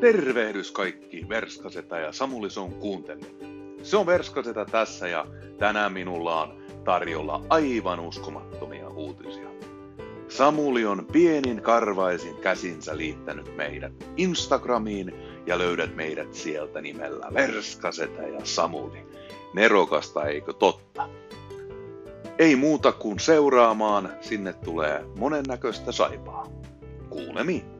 Tervehdys kaikki Verskaseta ja Samulison kuuntelija. Se on Verskaseta tässä ja tänään minulla on tarjolla aivan uskomattomia uutisia. Samuli on pienin karvaisin käsinsä liittänyt meidät Instagramiin ja löydät meidät sieltä nimellä Verskaseta ja Samuli. Nerokasta eikö totta? Ei muuta kuin seuraamaan, sinne tulee monennäköistä saipaa. Kuulemiin.